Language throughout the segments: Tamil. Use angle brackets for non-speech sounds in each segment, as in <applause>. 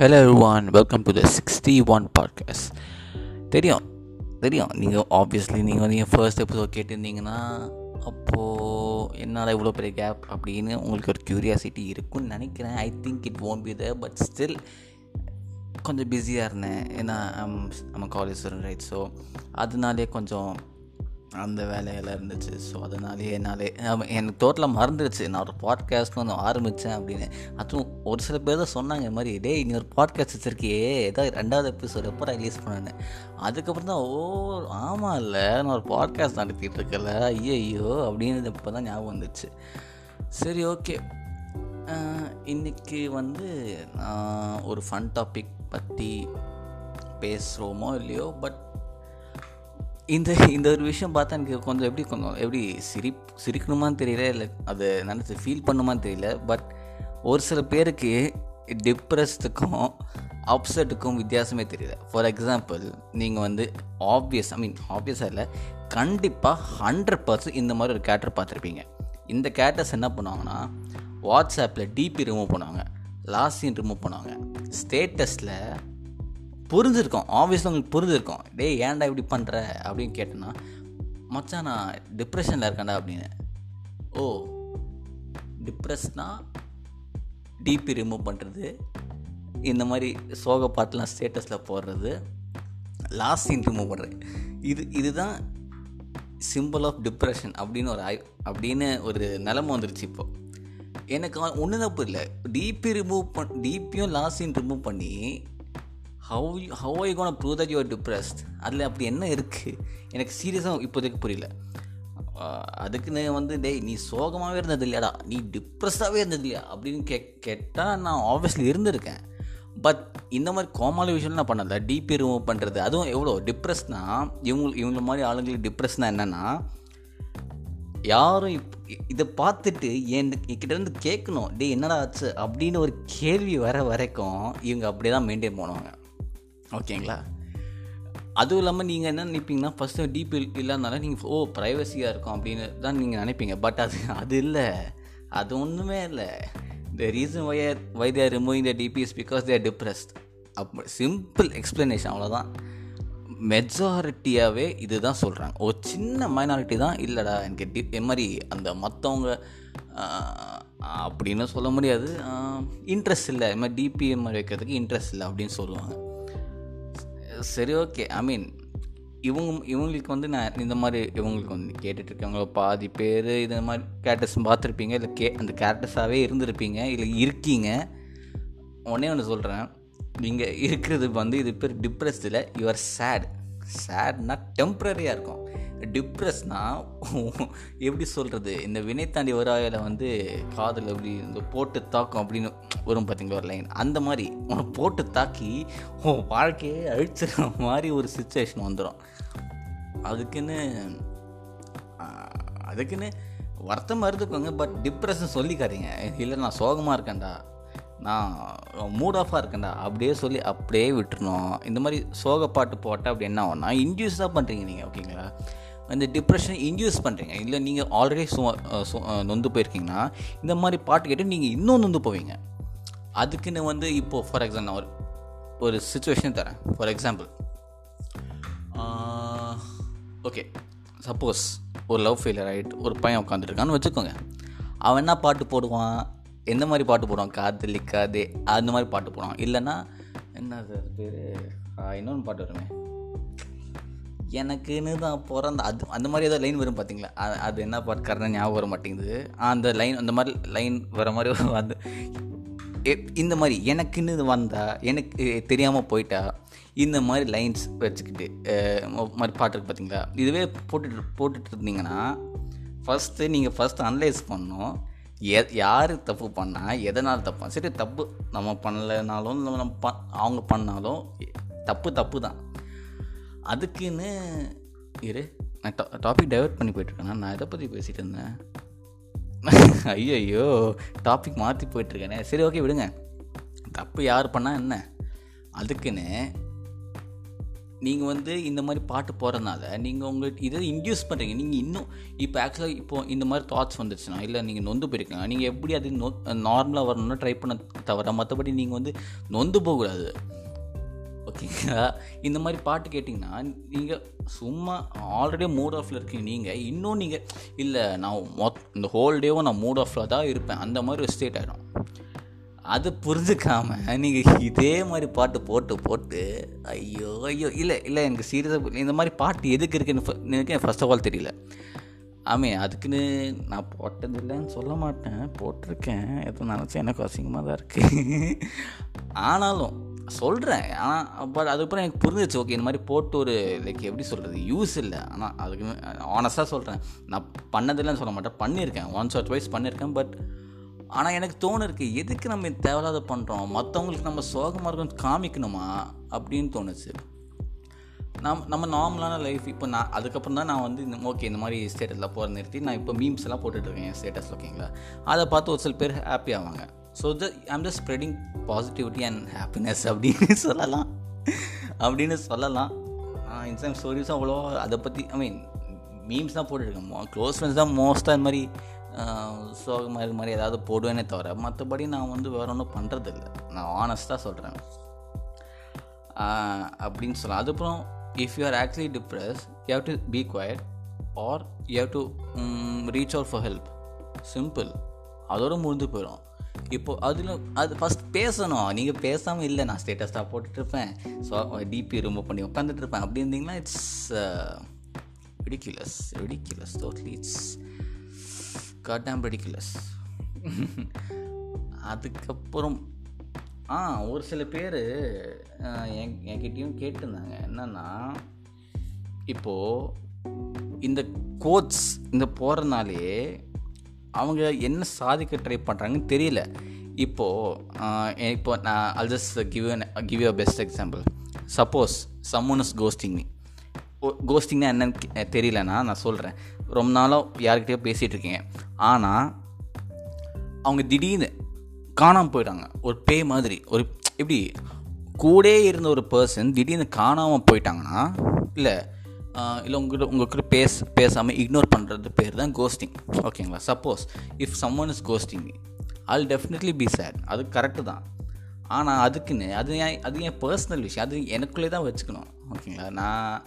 Hello one welcome to the sixty one podcast தெரியும் தெரியும். நீங்கள் ஆப்வியஸ்லி நீங்கள் வந்து என் ஃபர்ஸ்ட் எபிசோட் கேட்டிருந்தீங்கன்னா அப்போது என்னால் இவ்வளோ பெரிய கேப் அப்படின்னு உங்களுக்கு ஒரு க்யூரியாசிட்டி இருக்குன்னு நினைக்கிறேன். I think it won't be the but still கொஞ்சம் பிஸியாக இருந்தேன். ஏன்னா நம்ம காலேஜ் ஸ்டூடெண்ட் ரைட் ஸோ அதனாலே கொஞ்சம் அந்த வேலையெல்லாம் இருந்துச்சு. ஸோ அதனாலே என்னாலே எனக்கு டோட்டலாக மறந்துடுச்சு. நான் ஒரு பாட்காஸ்ட் வந்து ஆரம்பித்தேன் அப்படின்னு. அதுவும் ஒரு சில பேர் தான் சொன்னாங்க இந்த மாதிரி டே நீ ஒரு பாட்காஸ்ட் வச்சுருக்கியே. ஏதாவது ரெண்டாவது எபிசோடு எப்போ ரிலீஸ் பண்ணேன் அதுக்கப்புறம் தான் ஓ ஆமாம் இல்லை. நான் ஒரு பாட்காஸ்ட் நடத்திட்டு இருக்கல. ஐயோ அப்படின்னு இப்போ தான் ஞாபகம் வந்துச்சு. சரி ஓகே இன்றைக்கி வந்து நான் ஒரு ஃபன் டாபிக் பற்றி பேசுகிறோமோ இல்லையோ பட் இந்த இந்த ஒரு விஷயம் பார்த்தா எனக்கு கொஞ்சம் எப்படி கொஞ்சம் எப்படி சிரி சிரிக்கணுமான்னு தெரியல இல்லை அதை நினச்சி ஃபீல் பண்ணுமான்னு தெரியல. பட் ஒரு சில பேருக்கு டிப்ரெஸ்டுக்கும் அப்செட்டுக்கும் வித்தியாசமே தெரியல. ஃபார் எக்ஸாம்பிள் நீங்கள் வந்து ஆப்வியஸ் ஐ மீன் ஆப்வியஸாக இல்லை கண்டிப்பாக ஹண்ட்ரட் பர்சன்ட் இந்த மாதிரி ஒரு கேரக்டர் பார்த்துருப்பீங்க. இந்த கேரக்டர்ஸ் என்ன பண்ணுவாங்கன்னா வாட்ஸ்அப்பில் டிபி ரிமூவ் பண்ணுவாங்க. லாஸ்ட் சீன் ரிமூவ் பண்ணுவாங்க. ஸ்டேட்டஸில் புரிஞ்சிருக்கோம். ஆப்வியஸில் உங்களுக்கு புரிஞ்சிருக்கோம். டே ஏன்டா இப்படி பண்ணுற அப்படின்னு கேட்டேன்னா மச்சான் நான் டிப்ரெஷனில் இருக்கேன்டா அப்படின்னு. ஓ டிப்ரெஸ்னால் டிபி ரிமூவ் பண்ணுறது இந்த மாதிரி சோக பாட்டெலாம் ஸ்டேட்டஸில் போடுறது? லாஸ்ட் சீன் ரிமூவ் பண்ணுறது இது இதுதான் சிம்பிள் ஆஃப் டிப்ரெஷன் அப்படின்னு ஒரு அப்படின்னு ஒரு நிலமை வந்துருச்சு இப்போது எனக்கு ஒன்று தான் புரியல டிபி ரிமூவ் பண் டிபியும் லாஸ்ட் சீன் ரிமூவ் பண்ணி how how I gonna prove that you are depressed அதில் அப்படி என்ன இருக்குது எனக்கு சீரியஸாக இப்போதைக்கு புரியல. அதுக்குன்னு வந்து டேய் நீ சோகமாகவே இருந்தது இல்லையாடா நீ டிப்ரெஸ்டாகவே இருந்தது இல்லையா அப்படின்னு கே கேட்டால் நான் ஆப்வியஸ்லி இருந்திருக்கேன். பட் இந்த மாதிரி கோமாளி விஷயம் நான் பண்ணல. டிபி ரிமூவ் பண்ணுறது அதுவும் எவ்வளோ? டிப்ரெஸ்னால் இவங்க இவங்க மாதிரி ஆளுங்களுக்கு டிப்ரெஸ்னால் என்னென்னா யாரும் இப் இதை பார்த்துட்டு என் கிட்டேருந்து கேட்கணும். டே என்னடா ஆச்சு? அப்படின்னு ஒரு கேள்வி வர வரைக்கும் இவங்க அப்படியே தான் மெயின்டைன் பண்ணுவாங்க. ஓகேங்களா? அதுவும் இல்லாமல் நீங்கள் என்ன நினைப்பீங்கன்னா ஃபஸ்ட்டு டீப் இல்லாதனால நீங்கள் ஓ ப்ரைவசியாக இருக்கும் அப்படின்னு தான் நீங்கள் நினைப்பீங்க. பட் அது அது இல்லை. அது ஒன்றுமே இல்லை. The reason why why they're removing the DPs because they're depressed up simple explanation அவ்வளோதான் மெஜாரிட்டியாகவே இது தான் சொல்கிறாங்க ஒரு சின்ன மைனாரிட்டி தான் இல்லைடா எனக்கு டி இது மாதிரி அந்த மற்றவங்க அப்படின்னு சொல்ல முடியாது. இன்ட்ரெஸ்ட் இல்லை. இது மாதிரி டிபிஎம் மாதிரி வைக்கிறதுக்கு இன்ட்ரெஸ்ட் இல்லை அப்படின்னு சொல்லுவாங்க. சரி ஓகே ஐ மீன் இவங்க இவங்களுக்கு வந்து நான் இந்த மாதிரி இவங்களுக்கு வந்து கேட்டுட்ருக்கவங்க பாதி பேர் இந்த மாதிரி கேரக்டர்ஸ் பார்த்துருப்பீங்க இல்லை கே அந்த கேரக்டர்ஸாகவே இருந்திருப்பீங்க இல்லை இருக்கீங்க. உடனே ஒன்று சொல்கிறேன் நீங்கள் இருக்கிறது வந்து இது பேர் டிப்ரெஸ்டில் யுவர் சேட் சேட்னா டெம்ப்ரரியாக இருக்கும். டிப்ரெஸ்னால் எப்படி சொல்கிறது இந்த வினை தாண்டி வராயில் வந்து காதில் எப்படி இந்த போட்டு தாக்கும் அப்படின்னு வரும் பார்த்தீங்களா ஒரு லைன் அந்த மாதிரி உன்னை போட்டு தாக்கி உன் வாழ்க்கையே அழிச்சிடுற மாதிரி ஒரு சுச்சுவேஷன் வந்துடும் அதுக்குன்னு அதுக்குன்னு வருத்தமாக இருந்துக்கோங்க பட் டிப்ரெஷன் சொல்லிக்காதீங்க. இல்லை நான் சோகமாக இருக்கேன்டா. நான் மூட் ஆஃபாக இருக்கேன்டா. அப்படியே சொல்லி அப்படியே விட்டுருணும் இந்த மாதிரி சோக பாட்டு போட்டால் அப்படி என்ன ஆகும்னா இன்டியூஸ் தான் பண்ணுறீங்க நீங்கள் ஓகேங்களா இந்த டிப்ரெஷனை இன்டியூஸ் பண்ணுறீங்க இல்லை நீங்கள் ஆல்ரெடி சு நொந்து போயிருக்கீங்கன்னா இந்த மாதிரி பாட்டு கேட்டு நீங்கள் இன்னும் நொந்து போவீங்க. அதுக்குன்னு வந்து இப்போது ஃபார் எக்ஸாம்பிள் நான் ஒரு ஒரு சுச்சுவேஷன் தரேன். ஃபார் எக்ஸாம்பிள் ஓகே சப்போஸ் ஒரு லவ் ஃபெயிலியர் ஆகிட்டு ஒரு பையன் உட்காந்துருக்கான்னு வச்சுக்கோங்க. அவன் என்ன பாட்டு போடுவான்? எந்த மாதிரி பாட்டு போடுவான்? காதலிக்காதே அந்த மாதிரி பாட்டு போடுவான். இல்லைன்னா என்ன சார் பேர்? இன்னொன்று பாட்டு வருமே. எனக்குன்னு தான் பிறந்த அது அந்த மாதிரி ஏதோ லைன் வரும் பார்த்தீங்களா அது என்ன பாட்டு ஞாபகம் வர மாட்டேங்குது. அந்த லைன் அந்த மாதிரி லைன் வர மாதிரி வந்து இந்த மாதிரி எனக்குன்னு வந்தால் எனக்கு தெரியாமல் போயிட்டா இந்த மாதிரி லைன்ஸ் வச்சுக்கிட்டு மாதிரி பாட்டு இருக்கு பார்த்தீங்களா இதுவே போட்டுட்டு போட்டுட்டு இருந்தீங்கன்னா ஃபஸ்ட்டு நீங்கள் ஃபஸ்ட்டு அனலைஸ் பண்ணணும். எ யார் தப்பு பண்ணால் எதனால் தப்பு சரி தப்பு நம்ம பண்ணலைனாலும் நம்ம ப அவங்க பண்ணாலும் தப்பு தப்பு தான் அதுக்குன்னு இரு. நான் டா டாபிக் டைவெர்ட் பண்ணி போயிட்டுருக்கேன். நான் இதை பற்றி பேசிகிட்டு இருந்தேன்? ஐயோ டாபிக் மாற்றி போயிட்டுருக்கேனே. சரி ஓகே விடுங்க. தப்பு யார் பண்ணால் என்ன? அதுக்குன்னு நீங்கள் வந்து இந்த மாதிரி பாட்டு போகிறதுனால நீங்கள் உங்களுக்கு இதை இன்டியூஸ் பண்ணுறீங்க நீங்கள் இன்னும் இப்போ ஆக்சுவலாக இப்போ இந்த மாதிரி தாட்ஸ் வந்துச்சுன்னா இல்லை நீங்கள் நொந்து போயிருக்கீங்க நீங்கள் எப்படி அது நொ நார்மலாக வரணும்னா ட்ரை பண்ண தவிர மற்றபடி நீங்கள் வந்து நொந்து போகக்கூடாது. ஓகேங்களா இந்த மாதிரி பாட்டு கேட்டிங்கன்னா நீங்கள் சும்மா ஆல்ரெடி மூட் ஆஃபில் இருக்கீங்க. நீங்கள் இன்னும் நீங்கள் இல்லை நான் மொத் இந்த ஹோல் டேவும் நான் மூட் ஆஃபில் தான் இருப்பேன். அந்த மாதிரி ஒரு ஸ்டேட் ஆகிடும் அது புரிஞ்சுக்காம நீங்கள் இதே மாதிரி பாட்டு போட்டு போட்டு ஐயோ ஐயோ இல்லை இல்லை எனக்கு சீரியஸாக இந்த மாதிரி பாட்டு எதுக்கு இருக்குன்னு எனக்கு ஃபஸ்ட் ஆஃப் ஆல் தெரியல. ஆமே அதுக்குன்னு நான் போட்டது இல்லைன்னு சொல்ல மாட்டேன். போட்டிருக்கேன். எதுவும் நினச்சா எனக்கு அசிங்கமாக தான் இருக்குது ஆனாலும் சொல்கிறேன் ஆனால் பட் அதுக்கப்புறம் எனக்கு புரிஞ்சிச்சு ஓகே இந்த மாதிரி போட்டு ஒரு லைக் எப்படி சொல்கிறது யூஸ் இல்லை. ஆனால் அதுக்கு ஆனஸ்ட்டாக சொல்கிறேன் நான் பண்ணதில்லைன்னு சொல்ல மாட்டேன். பண்ணியிருக்கேன். ஒன்ஸ் ஆர் ட்வைஸ் பண்ணியிருக்கேன் பட் ஆனால் எனக்கு தோணுருக்கு. எதுக்கு நம்ம தேவையில்லாத பண்ணுறோம் மற்றவங்களுக்கு நம்ம சோகமாக இருக்கும் காமிக்கணுமா? அப்படின்னு தோணுச்சு. நம் நம்ம நார்மலான லைஃப் இப்போ நான் அதுக்கப்புறம் தான் நான் வந்து இந்த ஓகே இந்த மாதிரி ஸ்டேட்டஸில் போகிற நிறுத்தி நான் இப்போ மீம்ஸ் எல்லாம் போட்டுட்ருக்கேன் என் ஸ்டேட்டஸ் ஓகேங்களா அதை பார்த்து ஒரு சில பேர் ஹாப்பி ஆவாங்க. So the I'm just spreading positivity and happiness அப்படின்னு சொல்லலாம். அப்படின்னு சொல்லலாம். இன்ஸ்டாம் ஸ்டோரிஸும் அவ்வளோ அதை பற்றி ஐ மீன் மீம்ஸ் தான் போட்டுருக்கேன் க்ளோஸ் ஃப்ரெண்ட்ஸ் தான் மோஸ்ட்டாக இந்த மாதிரி சோகமாக இது மாதிரி ஏதாவது போடுவேனே தவிர மற்றபடி நான் வந்து வேற ஒன்றும் பண்ணுறதில்ல நான் ஆனஸ்ட்டாக சொல்கிறேன் அப்படின்னு சொல்லலாம். அதுக்கப்புறம் if you are actually depress you have to be quiet or you have to reach out for help simple அதோட முடிஞ்சு போயிடும் இப்போது அதில் அது ஃபஸ்ட் பேசணும். நீங்கள் பேசாமல் இல்லை நான் ஸ்டேட்டஸாக போட்டுட்ருப்பேன் ஸோ டிபி ரிமூவ் பண்ணி உட்காந்துட்ருப்பேன் அப்படி இருந்தீங்கன்னா it's uh, ridiculous ridiculous totally it's goddamn ridiculous. <laughs> அதுக்கப்புறம் ஆ ஒரு சில பேர் என் என்கிட்டையும் கேட்டிருந்தாங்க. என்னென்னா இப்போது இந்த கோட்ஸ் இந்த போகிறனாலே அவங்க என்ன சாதிக்க ட்ரை பண்ணுறாங்கன்னு தெரியல. இப்போது இப்போ நான் I'll just give give you best example suppose someone ghosting கோஸ்டிங்னா என்னன்னு தெரியலன்னா நான் சொல்கிறேன் ரொம்ப நாளாக யார்கிட்டயோ பேசிகிட்டு இருக்கீங்க. ஆனால் அவங்க திடீர்னு காணாமல் போயிட்டாங்க. ஒரு பே மாதிரி. ஒரு எப்படி கூட இருந்த ஒரு பர்சன் திடீர்னு காணாமல் போயிட்டாங்கன்னா இல்லை இல்லை உங்கள்கிட்ட உங்கள்கிட்ட பேச பேசாமல் இக்னோர் பண்ணுறது பேர் தான் கோஸ்டிங் ஓகேங்களா suppose if someone is ghosting all definitely be sad அது கரெக்டு தான். ஆனால் அதுக்குன்னு அது ஏன் அது என் பர்சனல் விஷயம்? அது எனக்குள்ளே தான் வச்சுக்கணும். ஓகேங்களா நான்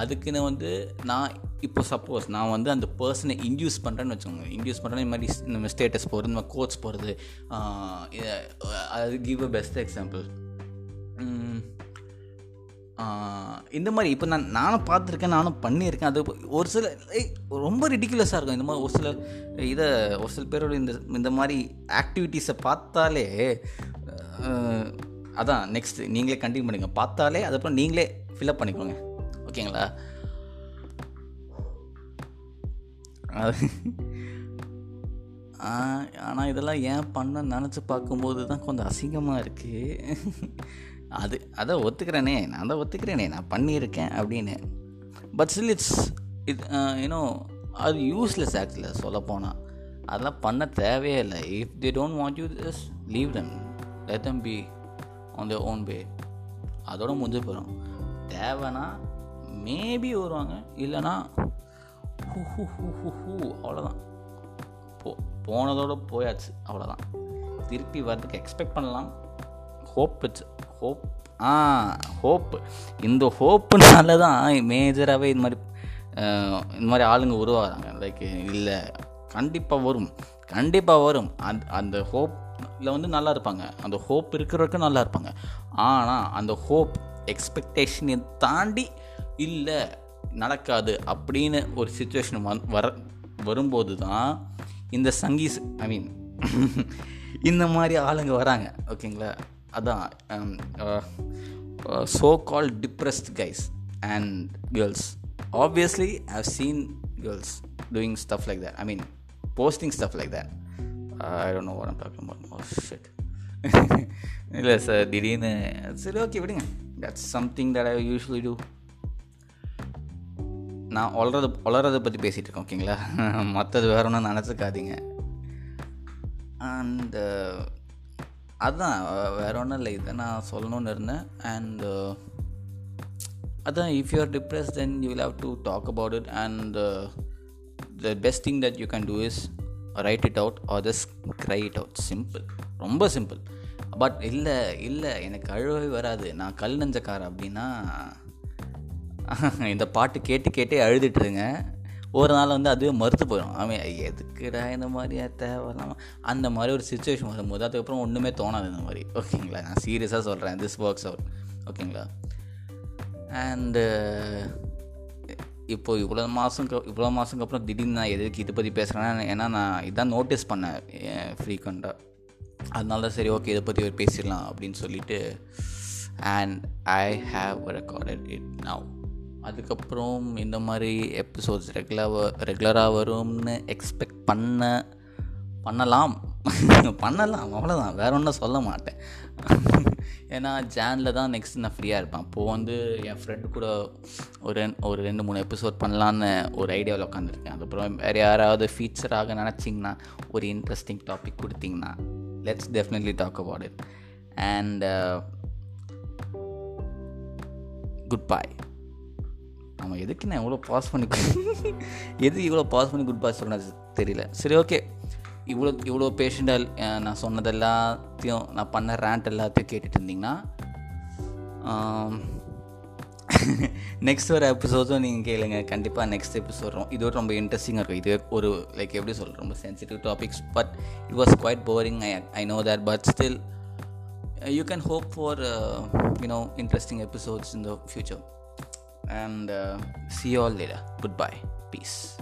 அதுக்குன்னு வந்து நான் இப்போ சப்போஸ் நான் வந்து அந்த பர்சனை இன்டியூஸ் பண்ணுறேன்னு வச்சுக்கோங்க. இன்டியூஸ் பண்ணுறேன்னு இந்த மாதிரி இந்த ஸ்டேட்டஸ் போகிறது இந்த கோட்ஸ் போகிறது அது கிவ் அ பெஸ்ட் எக்ஸாம்பிள் இந்த மாதிரி இப்போ நான் நானும் பார்த்துருக்கேன் நானும் பண்ணியிருக்கேன். அது ஒரு சில ரொம்ப ரிடிக்குலஸாக இருக்கும். இந்த மாதிரி ஒரு சில இதை ஒரு சில பேரோட இந்த இந்த மாதிரி ஆக்டிவிட்டீஸை பார்த்தாலே அதான் நெக்ஸ்ட் நீங்களே கண்டினியூ பண்ணுங்க பார்த்தாலே அதுக்கப்புறம் நீங்களே ஃபில்அப் பண்ணிக்கோங்க. ஓகேங்களா? ஆனால் இதெல்லாம் ஏன் பண்ண நினச்சி பார்க்கும்போது தான் கொஞ்சம் அசிங்கமாக இருக்குது அது அதை ஒத்துக்கிறேனே நான் அதை ஒத்துக்கிறேனே நான் பண்ணியிருக்கேன் அப்படின்னு. பட் ஸ்டில் இட்ஸ் இது யூனோ அது யூஸ்லெஸ் ஆக்சுவலாக சொல்லப்போனால் அதெல்லாம் பண்ண தேவையே இல்லை. If they don't want you just leave them let them be on the own pay அதோட முடிஞ்சு போகிறோம் தேவைன்னா மேபி வருவாங்க. இல்லைன்னா ஹூ ஹூ ஹூ ஹூ ஹூ அவ்வளோதான் போ போனதோடு போயாச்சு அவ்வளோதான் திருப்பி வர்றதுக்கு எக்ஸ்பெக்ட் பண்ணலாம். Hope it's hope. Ah hope. இந்த ஹோப்புனால தான் மேஜராகவே இது மாதிரி இந்த மாதிரி ஆளுங்க உருவாகிறாங்க. லைக் இல்லை கண்டிப்பாக வரும். கண்டிப்பாக வரும். அந்த அந்த ஹோப்பில் வந்து நல்லா இருப்பாங்க. அந்த ஹோப் இருக்கிறவருக்கும் நல்லா இருப்பாங்க. ஆனால் அந்த ஹோப் எக்ஸ்பெக்டேஷனை தாண்டி இல்லை நடக்காது அப்படின்னு ஒரு சுச்சுவேஷன் வந் வர வரும்போது தான் இந்த சங்கீஸ் ஐ மீன் <laughs> இந்த மாதிரி ஆளுங்க வராங்க. ஓகேங்களா அதான் so call depressed guys and girls obviously I've seen girls doing stuff like that I mean posting stuff like that I don't know what I'm talking about shit இல்லை சார் திடீர்னு சரி ஓகே விடுங்க. That's something that I usually do நான் வளரது வளரதை பற்றி பேசிகிட்டு இருக்கேன் ஓகேங்களா <laughs> மற்றது வேற ஒன்றும் நினச்சிக்காதீங்க. அண்ட் அதுதான் வேற ஒன்றும் இல்லை. இதை நான் சொல்லணுன்னு இருந்தேன். அண்டு அதான் if you are depress then you will have to talk about it and the best thing that you can do is write it out or just cry it out simple ரொம்ப சிம்பிள் பட் இல்லை இல்லை எனக்கு அழுவே வராது. நான் கல் நெஞ்சக்கார அப்படின்னா <laughs> இந்த பாட்டு கேட்டு கேட்டே அழுதுட்டுருங்க ஒரு நாள் வந்து அதுவே மறுத்து போயிடும். அவன் எதுக்குடா இந்த மாதிரியா தேவையில்லாமல் அந்த மாதிரி ஒரு சுச்சுவேஷன் வரும்போது அதுக்கப்புறம் ஒன்றுமே தோணாது இந்த மாதிரி. ஓகேங்களா? நான் சீரியஸாக சொல்கிறேன் திஸ் ஒர்க்ஸ் அவுட் ஓகேங்களா? அண்டு இப்போது இவ்வளோ மாதம் இவ்வளோ மாதத்துக்கு அப்புறம் திடீர்னு நான் எதுக்கு இதை பற்றி பேசுகிறேன்னா ஏன்னா நான் இதான் நோட்டீஸ் பண்ணேன் ஃப்ரீக்வெண்ட்டாக அதனால தான் சரி ஓகே இதை பற்றி ஒரு பேசிடலாம் அப்படின்னு சொல்லிட்டு and I have recorded it now அதுக்கப்புறம் இந்த மாதிரி எபிசோட்ஸ் ரெகுலராக ரெகுலராக வரும்னு எக்ஸ்பெக்ட் பண்ண பண்ணலாம். <laughs> பண்ணலாம் அவ்வளோதான் வேற ஒன்றும் சொல்ல மாட்டேன். <laughs> ஏன்னா ஜானில் தான் நெக்ஸ்ட் நான் ஃப்ரீயாக இருப்பேன். அப்போது வந்து என் ஃப்ரெண்டு கூட ஒரு ஒரு ரெண்டு மூணு எபிசோட் பண்ணலான்னு ஒரு ஐடியாவில் உட்காந்துருக்கேன் அதுக்கப்புறம் வேறு யாராவது ஃபீச்சராக நினச்சிங்கன்னா ஒரு இன்ட்ரெஸ்டிங் டாபிக் கொடுத்தீங்கன்னா let's definitely talk about it and goodbye நம்ம எதுக்கு நான் எவ்வளோ பாஸ் பண்ணி எது இவ்வளோ பாஸ் பண்ணி குட் பாய் சொன்னது தெரியல. சரி ஓகே இவ்வளோ இவ்வளோ பேஷண்ட்டாக நான் சொன்னது எல்லாத்தையும் நான் பண்ண ரேண்ட் எல்லாத்தையும் கேட்டுட்டு இருந்தீங்கன்னா <laughs> நெக்ஸ்ட் ஒரு எபிசோட்ஸும் நீங்கள் கேளுங்க. கண்டிப்பாக நெக்ஸ்ட் எபிசோட் இது ரொம்ப இன்ட்ரெஸ்டிங்காக இருக்கும். இது ஒரு லைக் எப்படி சொல்கிறோம் ரொம்ப sensitive topics but it was quite boring I I know that but still you can hope for you know interesting episodes in the future and uh, see you all later. Goodbye. Peace.